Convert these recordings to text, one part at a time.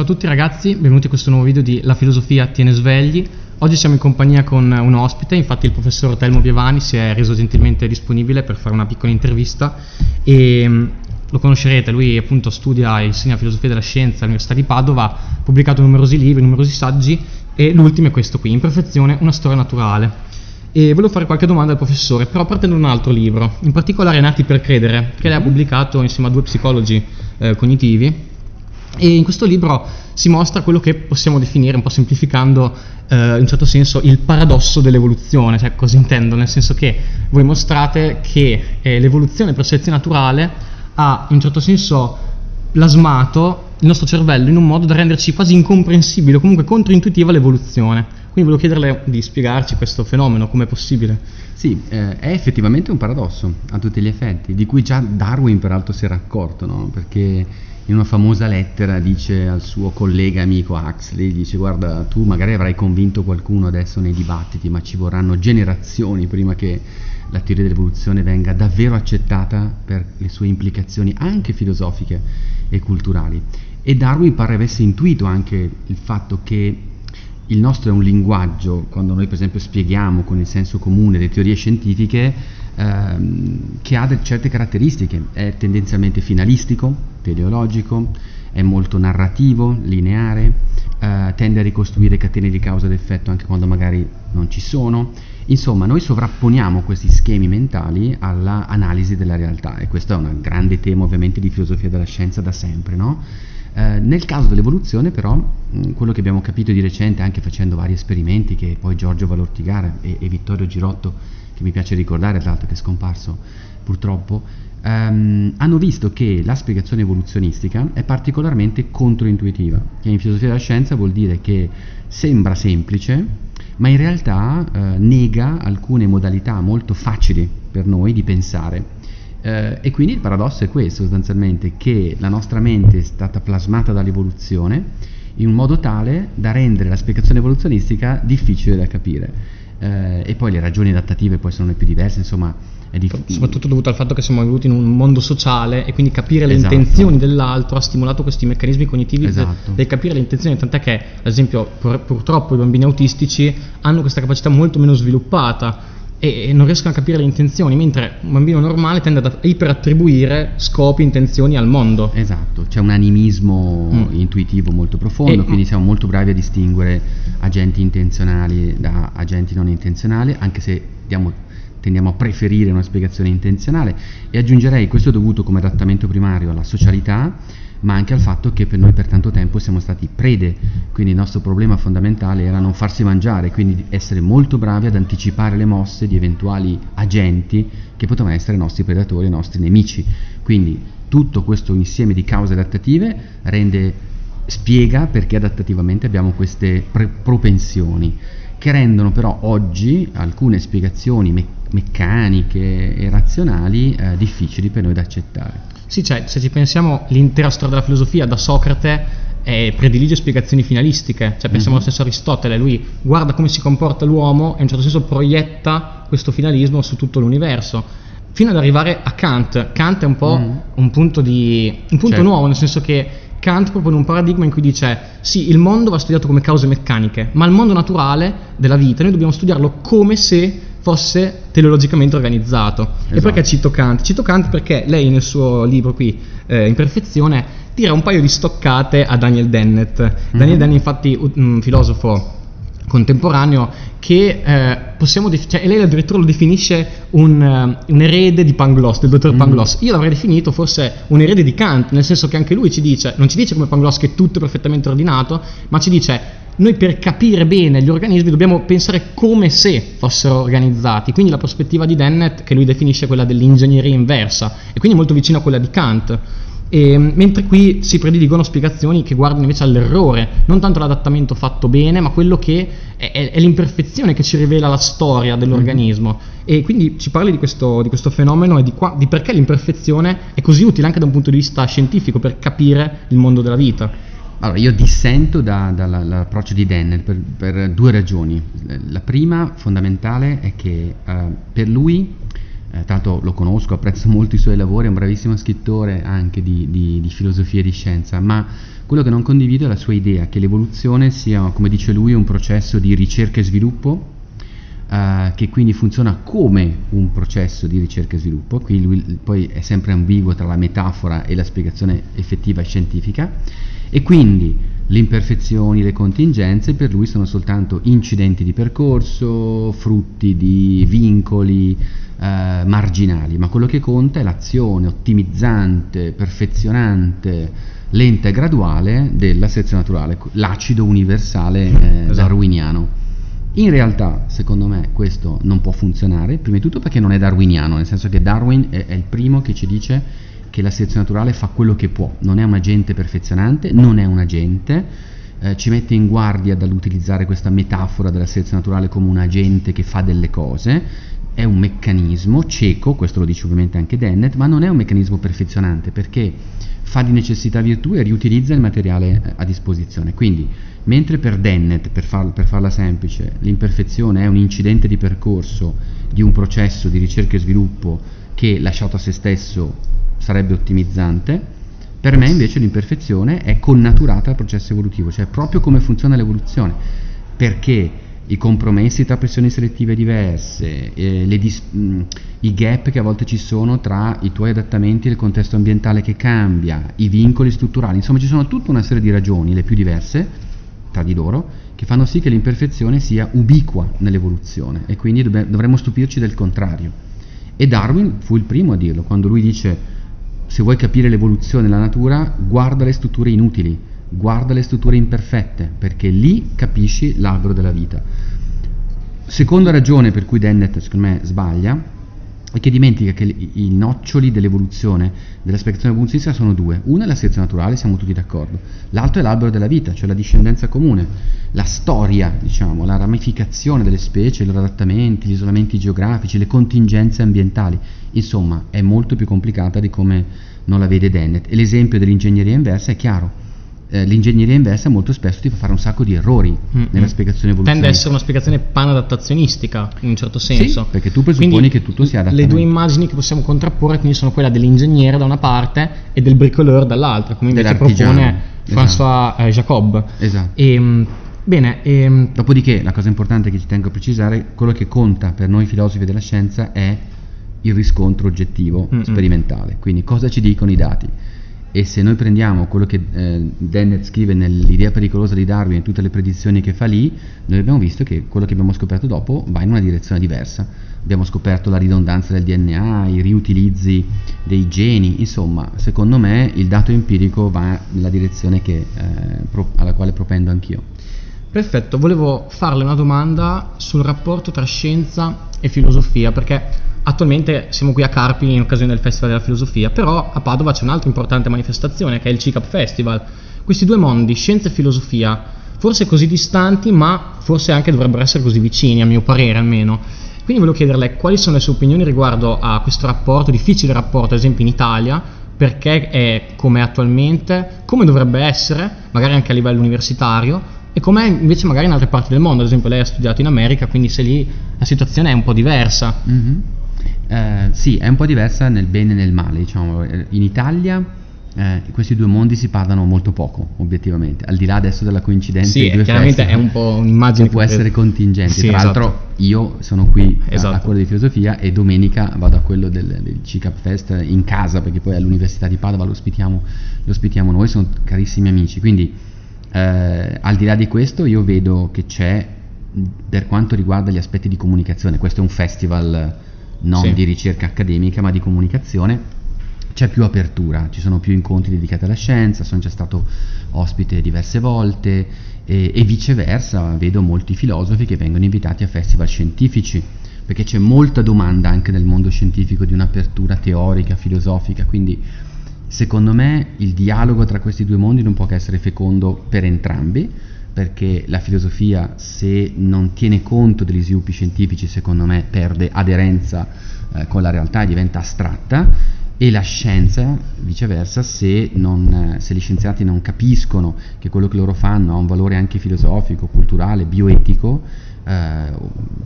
Ciao a tutti ragazzi, benvenuti a questo nuovo video di La filosofia tiene svegli. Oggi siamo in compagnia con un ospite, infatti il professor Telmo Pievani si è reso gentilmente disponibile per fare una piccola intervista e mm, lo conoscerete, lui appunto studia e insegna filosofia della scienza all'Università di Padova, ha pubblicato numerosi libri, numerosi saggi e l'ultimo è questo qui, Imperfezione, una storia naturale. E volevo fare qualche domanda al professore, però partendo da un altro libro, in particolare Nati per credere, che lei ha pubblicato insieme a due psicologi eh, cognitivi e in questo libro si mostra quello che possiamo definire, un po' semplificando, eh, in un certo senso, il paradosso dell'evoluzione, cioè cosa intendo? Nel senso che voi mostrate che eh, l'evoluzione per selezione naturale ha in un certo senso plasmato il nostro cervello in un modo da renderci quasi incomprensibile o comunque controintuitiva l'evoluzione. Quindi volevo chiederle di spiegarci questo fenomeno, come è possibile. Sì, eh, è effettivamente un paradosso a tutti gli effetti, di cui già Darwin peraltro si era accorto, no? perché in una famosa lettera dice al suo collega amico Huxley, dice guarda tu magari avrai convinto qualcuno adesso nei dibattiti, ma ci vorranno generazioni prima che la teoria dell'evoluzione venga davvero accettata per le sue implicazioni anche filosofiche e culturali. E Darwin pare avesse intuito anche il fatto che il nostro è un linguaggio, quando noi per esempio spieghiamo con il senso comune le teorie scientifiche, ehm, che ha certe caratteristiche, è tendenzialmente finalistico, teleologico, è molto narrativo, lineare, eh, tende a ricostruire catene di causa ed effetto anche quando magari non ci sono. Insomma, noi sovrapponiamo questi schemi mentali all'analisi della realtà e questo è un grande tema ovviamente di filosofia della scienza da sempre, no? Eh, nel caso dell'evoluzione però, mh, quello che abbiamo capito di recente anche facendo vari esperimenti che poi Giorgio Valortigara e, e Vittorio Girotto, che mi piace ricordare tra l'altro che è scomparso purtroppo, ehm, hanno visto che la spiegazione evoluzionistica è particolarmente controintuitiva, che in filosofia della scienza vuol dire che sembra semplice, ma in realtà eh, nega alcune modalità molto facili per noi di pensare eh, e quindi il paradosso è questo sostanzialmente, che la nostra mente è stata plasmata dall'evoluzione in un modo tale da rendere la spiegazione evoluzionistica difficile da capire. Eh, e poi le ragioni adattative poi sono le più diverse, insomma è difficile. Soprattutto dovuto al fatto che siamo evoluti in un mondo sociale e quindi capire le esatto. intenzioni dell'altro ha stimolato questi meccanismi cognitivi esatto. del, capire le intenzioni, tant'è che ad esempio pur, purtroppo i bambini autistici hanno questa capacità molto meno sviluppata e non riescono a capire le intenzioni, mentre un bambino normale tende ad iperattribuire scopi, intenzioni al mondo. Esatto, c'è un animismo mm. intuitivo molto profondo, e, quindi siamo molto bravi a distinguere agenti intenzionali da agenti non intenzionali, anche se diamo, tendiamo a preferire una spiegazione intenzionale e aggiungerei questo è dovuto come adattamento primario alla socialità ma anche al fatto che per noi per tanto tempo siamo stati prede, quindi il nostro problema fondamentale era non farsi mangiare, quindi essere molto bravi ad anticipare le mosse di eventuali agenti che potevano essere i nostri predatori, i nostri nemici. Quindi tutto questo insieme di cause adattative rende, spiega perché adattativamente abbiamo queste pre- propensioni che rendono però oggi alcune spiegazioni me- meccaniche e razionali eh, difficili per noi da accettare. Sì, cioè, se ci pensiamo, l'intera storia della filosofia da Socrate eh, predilige spiegazioni finalistiche, cioè pensiamo mm-hmm. allo stesso Aristotele, lui guarda come si comporta l'uomo e in un certo senso proietta questo finalismo su tutto l'universo, fino ad arrivare a Kant. Kant è un po' mm. un punto, di, un punto certo. nuovo, nel senso che Kant propone un paradigma in cui dice sì, il mondo va studiato come cause meccaniche, ma il mondo naturale della vita noi dobbiamo studiarlo come se fosse teleologicamente organizzato. Esatto. E perché cito Kant? Cito Kant perché lei nel suo libro qui, eh, Imperfezione, tira un paio di stoccate a Daniel Dennett. Mm-hmm. Daniel Dennett infatti un filosofo contemporaneo che eh, possiamo def- cioè, lei addirittura lo definisce un, uh, un erede di Pangloss, del dottor mm. Pangloss. Io l'avrei definito forse un erede di Kant, nel senso che anche lui ci dice, non ci dice come Pangloss che tutto è perfettamente ordinato, ma ci dice noi per capire bene gli organismi dobbiamo pensare come se fossero organizzati, quindi la prospettiva di Dennett che lui definisce quella dell'ingegneria inversa e quindi molto vicino a quella di Kant. E, mentre qui si prediligono spiegazioni che guardano invece all'errore, non tanto l'adattamento fatto bene, ma quello che è, è, è l'imperfezione che ci rivela la storia dell'organismo. Mm-hmm. E quindi ci parli di questo, di questo fenomeno e di, qua, di perché l'imperfezione è così utile anche da un punto di vista scientifico per capire il mondo della vita. Allora, io dissento da, dall'approccio di Dennett per, per, due ragioni. La prima, fondamentale, è che uh, per lui eh, tanto lo conosco, apprezzo molto i suoi lavori, è un bravissimo scrittore anche di, di, di, filosofia e di scienza, ma quello che non condivido è la sua idea che l'evoluzione sia, come dice lui, un processo di ricerca e sviluppo, eh, che quindi funziona come un processo di ricerca e sviluppo, qui lui poi è sempre ambiguo tra la metafora e la spiegazione effettiva scientifica, e quindi le imperfezioni, le contingenze per lui sono soltanto incidenti di percorso, frutti di vincoli, eh, marginali, ma quello che conta è l'azione ottimizzante, perfezionante, lenta e graduale della selezione naturale, l'acido universale eh, esatto. darwiniano. In realtà, secondo me, questo non può funzionare, prima di tutto perché non è darwiniano, nel senso che Darwin è, è il primo che ci dice che la selezione naturale fa quello che può, non è un agente perfezionante, non è un agente, eh, ci mette in guardia dall'utilizzare questa metafora della selezione naturale come un agente che fa delle cose, è un meccanismo cieco, questo lo dice ovviamente anche Dennett, ma non è un meccanismo perfezionante perché fa di necessità virtù e riutilizza il materiale eh, a disposizione. Quindi, mentre per Dennett, per, far, per farla semplice, l'imperfezione è un incidente di percorso di un processo di ricerca e sviluppo che lasciato a se stesso sarebbe ottimizzante, per me invece l'imperfezione è connaturata al processo evolutivo, cioè proprio come funziona l'evoluzione, perché i compromessi tra pressioni selettive diverse, eh, dis- mh, i gap che a volte ci sono tra i tuoi adattamenti e il contesto ambientale che cambia, i vincoli strutturali, insomma ci sono tutta una serie di ragioni, le più diverse tra di loro, che fanno sì che l'imperfezione sia ubiqua nell'evoluzione e quindi dov- dovremmo stupirci del contrario. E Darwin fu il primo a dirlo, quando lui dice se vuoi capire l'evoluzione della natura, guarda le strutture inutili, guarda le strutture imperfette, perché lì capisci l'albero della vita. Seconda ragione per cui Dennett, secondo me, sbaglia, è che dimentica che i noccioli dell'evoluzione, della spiegazione evoluzionistica sono due. Una è la selezione naturale, siamo tutti d'accordo. L'altro è l'albero della vita, cioè la discendenza comune, la storia, diciamo, la ramificazione delle specie, i loro adattamenti, gli isolamenti geografici, le contingenze ambientali. Insomma, è molto più complicata di come non la vede Dennett. E l'esempio dell'ingegneria inversa è chiaro eh, l'ingegneria inversa molto spesso ti fa fare un sacco di errori mm-hmm. nella spiegazione evoluzionistica. Tende ad essere una spiegazione panadattazionistica in un certo senso. Sì, perché tu presupponi quindi, che tutto sia adattamento. Le due immagini che possiamo contrapporre quindi sono quella dell'ingegnere da una parte e del bricoleur dall'altra, come invece propone François esatto. Jacob. Esatto. E, ehm, Bene, ehm... dopodiché la cosa importante che ci tengo a precisare, quello che conta per noi filosofi della scienza è il riscontro oggettivo mm-hmm. sperimentale, quindi cosa ci dicono i dati e se noi prendiamo quello che eh, Dennett scrive nell'idea pericolosa di Darwin e tutte le predizioni che fa lì, noi abbiamo visto che quello che abbiamo scoperto dopo va in una direzione diversa. Abbiamo scoperto la ridondanza del DNA, i riutilizzi dei geni, insomma, secondo me il dato empirico va nella direzione che, eh, pro- alla quale propendo anch'io. Perfetto, volevo farle una domanda sul rapporto tra scienza e filosofia, perché Attualmente siamo qui a Carpi in occasione del Festival della Filosofia, però a Padova c'è un'altra importante manifestazione che è il CICAP Festival. Questi due mondi, scienza e filosofia, forse così distanti, ma forse anche dovrebbero essere così vicini, a mio parere almeno. Quindi volevo chiederle quali sono le sue opinioni riguardo a questo rapporto, difficile rapporto, ad esempio in Italia, perché è come attualmente, come dovrebbe essere, magari anche a livello universitario, e com'è invece magari in altre parti del mondo, ad esempio lei ha studiato in America, quindi se lì la situazione è un po' diversa. Mm-hmm. Eh, sì, è un po' diversa nel bene e nel male, diciamo. In Italia eh, questi due mondi si parlano molto poco, obiettivamente, al di là adesso della coincidenza sì, due chiaramente festival, è un po' un'immagine che può essere contingente. Sì, Tra esatto. l'altro io sono qui esatto. a, a, quello di filosofia e domenica vado a quello del, del CICAP Fest in casa, perché poi all'Università di Padova lo ospitiamo, lo ospitiamo noi, sono carissimi amici. Quindi eh, al di là di questo io vedo che c'è, per quanto riguarda gli aspetti di comunicazione, questo è un festival non sì. di ricerca accademica ma di comunicazione, c'è più apertura, ci sono più incontri dedicati alla scienza, sono già stato ospite diverse volte e, e viceversa vedo molti filosofi che vengono invitati a festival scientifici perché c'è molta domanda anche nel mondo scientifico di un'apertura teorica, filosofica, quindi secondo me il dialogo tra questi due mondi non può che essere fecondo per entrambi perché la filosofia se non tiene conto degli sviluppi scientifici secondo me perde aderenza eh, con la realtà e diventa astratta e la scienza viceversa se, non, se, gli scienziati non capiscono che quello che loro fanno ha un valore anche filosofico, culturale, bioetico eh,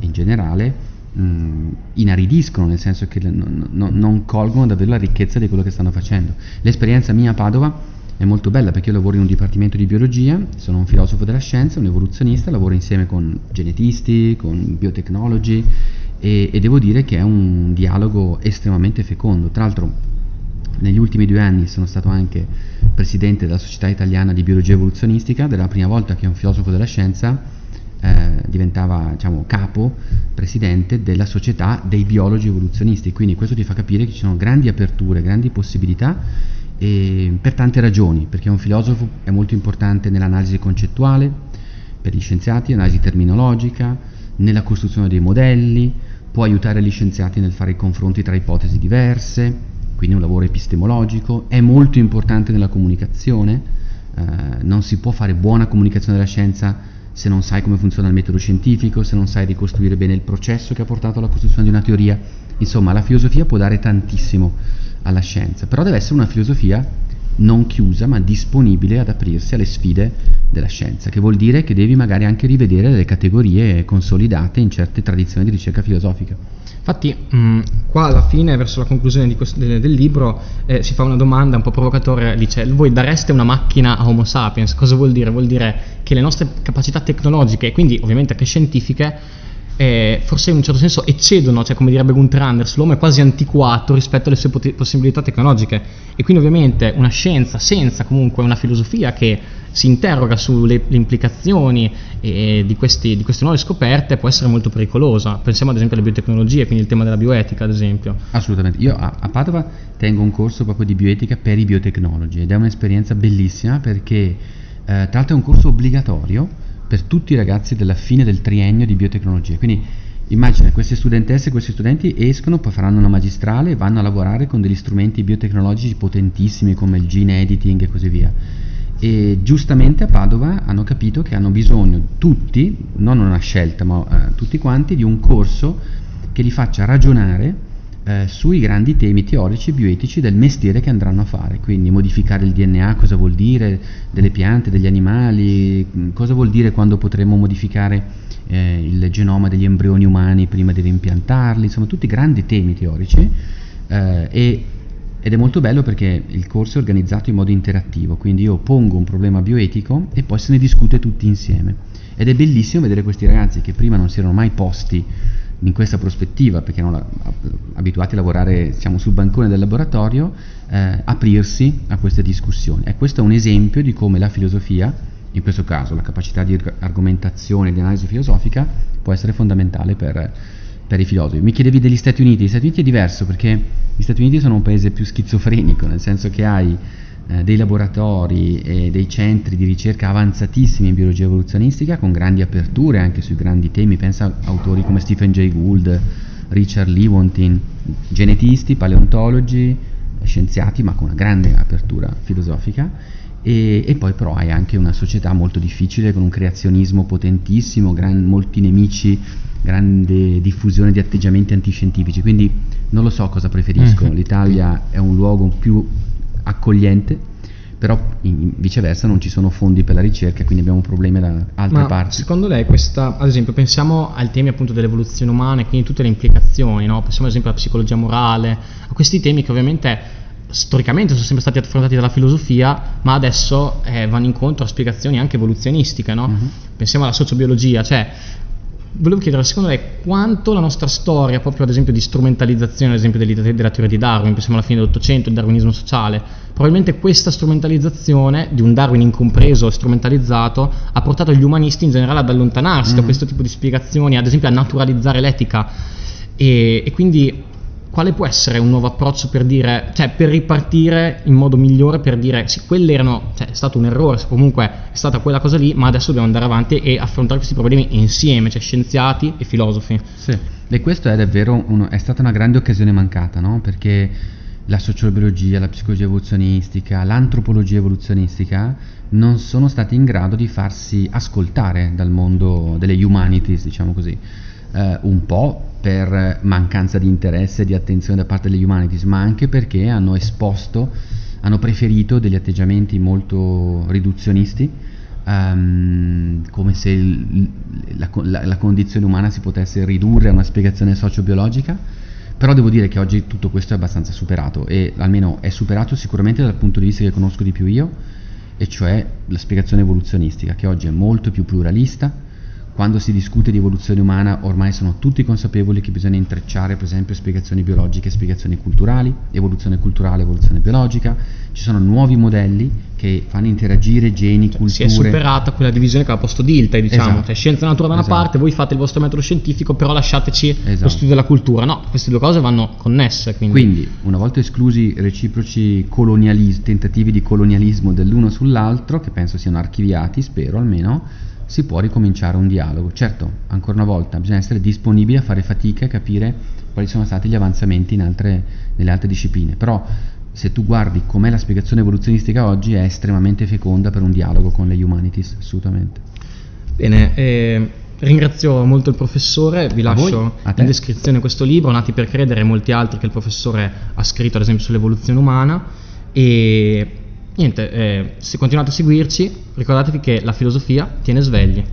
in generale mh, inaridiscono, nel senso che non, non, non colgono davvero la ricchezza di quello che stanno facendo. L'esperienza mia a Padova è molto bella perché io lavoro in un dipartimento di biologia, sono un filosofo della scienza, un evoluzionista, lavoro insieme con genetisti, con biotecnologi e, e devo dire che è un dialogo estremamente fecondo. Tra l'altro negli ultimi due anni sono stato anche presidente della Società Italiana di Biologia Evoluzionistica, della prima volta che un filosofo della scienza eh, diventava diciamo, capo, presidente della Società dei Biologi Evoluzionisti. Quindi questo ti fa capire che ci sono grandi aperture, grandi possibilità e per tante ragioni, perché un filosofo è molto importante nell'analisi concettuale, per gli scienziati, analisi terminologica, nella costruzione dei modelli, può aiutare gli scienziati nel fare i confronti tra ipotesi diverse, quindi un lavoro epistemologico, è molto importante nella comunicazione, eh, non si può fare buona comunicazione della scienza se non sai come funziona il metodo scientifico, se non sai ricostruire bene il processo che ha portato alla costruzione di una teoria, insomma la filosofia può dare tantissimo alla scienza, però deve essere una filosofia non chiusa ma disponibile ad aprirsi alle sfide della scienza, che vuol dire che devi magari anche rivedere le categorie consolidate in certe tradizioni di ricerca filosofica. Infatti, mh, qua alla fine, verso la conclusione questo, del, del, libro, eh, si fa una domanda un po' provocatoria, dice, voi dareste una macchina a Homo sapiens? Cosa vuol dire? Vuol dire che le nostre capacità tecnologiche, e quindi ovviamente anche scientifiche, eh, forse in un certo senso eccedono, cioè come direbbe Gunther Anders, l'uomo è quasi antiquato rispetto alle sue pot- possibilità tecnologiche e quindi ovviamente una scienza senza comunque una filosofia che si interroga sulle implicazioni eh, di, questi, di, queste nuove scoperte può essere molto pericolosa. Pensiamo ad esempio alle biotecnologie, quindi il tema della bioetica ad esempio. Assolutamente, io a, a Padova tengo un corso proprio di bioetica per i biotecnologi ed è un'esperienza bellissima perché eh, tra l'altro è un corso obbligatorio per tutti i ragazzi della fine del triennio di biotecnologia. Quindi immagina queste studentesse e questi studenti escono, poi faranno una magistrale e vanno a lavorare con degli strumenti biotecnologici potentissimi come il gene editing e così via. E giustamente a Padova hanno capito che hanno bisogno tutti, non una scelta, ma eh, tutti quanti, di un corso che li faccia ragionare eh, sui grandi temi teorici e bioetici del mestiere che andranno a fare, quindi modificare il DNA, cosa vuol dire? Delle piante, degli animali, mm, cosa vuol dire quando potremo modificare eh, il genoma degli embrioni umani prima di reimpiantarli, insomma tutti grandi temi teorici eh, e, ed è molto bello perché il corso è organizzato in modo interattivo, quindi io pongo un problema bioetico e poi se ne discute tutti insieme. Ed è bellissimo vedere questi ragazzi che prima non si erano mai posti in questa prospettiva, perché erano abituati a lavorare siamo sul bancone del laboratorio, eh, aprirsi a queste discussioni. E questo è un esempio di come la filosofia, in questo caso la capacità di argomentazione e di analisi filosofica, può essere fondamentale per, per i filosofi. Mi chiedevi degli Stati Uniti, gli Stati Uniti è diverso perché gli Stati Uniti sono un paese più schizofrenico, nel senso che hai eh, dei laboratori e dei centri di ricerca avanzatissimi in biologia evoluzionistica con grandi aperture anche sui grandi temi, pensa a autori come Stephen Jay Gould, Richard Lewontin, genetisti, paleontologi, scienziati ma con una grande apertura filosofica. E, e, poi però hai anche una società molto difficile con un creazionismo potentissimo, gran, molti nemici, grande diffusione di atteggiamenti antiscientifici, quindi non lo so cosa preferisco, mm-hmm. l'Italia è un luogo più accogliente, però viceversa non ci sono fondi per la ricerca, quindi abbiamo problemi da altre Ma parti. Secondo lei questa, ad esempio, pensiamo ai temi appunto dell'evoluzione umana e quindi tutte le implicazioni, no? pensiamo ad esempio alla psicologia morale, a questi temi che ovviamente storicamente sono sempre stati affrontati dalla filosofia, ma adesso eh, vanno incontro a spiegazioni anche evoluzionistiche, no? uh-huh. Pensiamo alla sociobiologia, cioè volevo chiedere, secondo lei, quanto la nostra storia, proprio ad esempio di strumentalizzazione, ad esempio della teoria di Darwin, pensiamo alla fine dell'Ottocento, il darwinismo sociale, probabilmente questa strumentalizzazione di un Darwin incompreso e strumentalizzato ha portato gli umanisti in generale ad allontanarsi mm-hmm. da questo tipo di spiegazioni, ad esempio a naturalizzare l'etica e, e quindi quale può essere un nuovo approccio per dire, cioè per ripartire in modo migliore per dire sì, quelli erano, cioè è stato un errore, comunque è stata quella cosa lì, ma adesso dobbiamo andare avanti e affrontare questi problemi insieme, cioè scienziati e filosofi. Sì, e questo è davvero uno, è stata una grande occasione mancata, no? Perché la sociobiologia, la psicologia evoluzionistica, l'antropologia evoluzionistica non sono stati in grado di farsi ascoltare dal mondo delle humanities, diciamo così eh, un po' per mancanza di interesse e di attenzione da parte degli humanities, ma anche perché hanno esposto, hanno preferito degli atteggiamenti molto riduzionisti um, come se il, la, la, la, condizione umana si potesse ridurre a una spiegazione sociobiologica, però devo dire che oggi tutto questo è abbastanza superato e almeno è superato sicuramente dal punto di vista che conosco di più io, e cioè la spiegazione evoluzionistica, che oggi è molto più pluralista, quando si discute di evoluzione umana ormai sono tutti consapevoli che bisogna intrecciare per esempio spiegazioni biologiche e spiegazioni culturali, evoluzione culturale, evoluzione biologica, ci sono nuovi modelli che fanno interagire geni, cioè, culture. Si è superata quella divisione che ha posto Dilthey, diciamo, esatto. cioè scienza natura da una esatto. parte, voi fate il vostro metodo scientifico, però lasciateci esatto. lo studio della cultura. No, queste due cose vanno connesse. Quindi, quindi una volta esclusi reciproci tentativi di colonialismo dell'uno sull'altro, che penso siano archiviati, spero almeno, si può ricominciare un dialogo. Certo, ancora una volta, bisogna essere disponibili a fare fatica e capire quali sono stati gli avanzamenti in altre, nelle altre discipline, però se tu guardi com'è la spiegazione evoluzionistica oggi è estremamente feconda per un dialogo con le humanities, assolutamente. Bene, eh, ringrazio molto il professore, vi lascio in descrizione questo libro, Nati per credere e molti altri che il professore ha scritto ad esempio sull'evoluzione umana e niente, eh, se continuate a seguirci ricordatevi che la filosofia tiene svegli.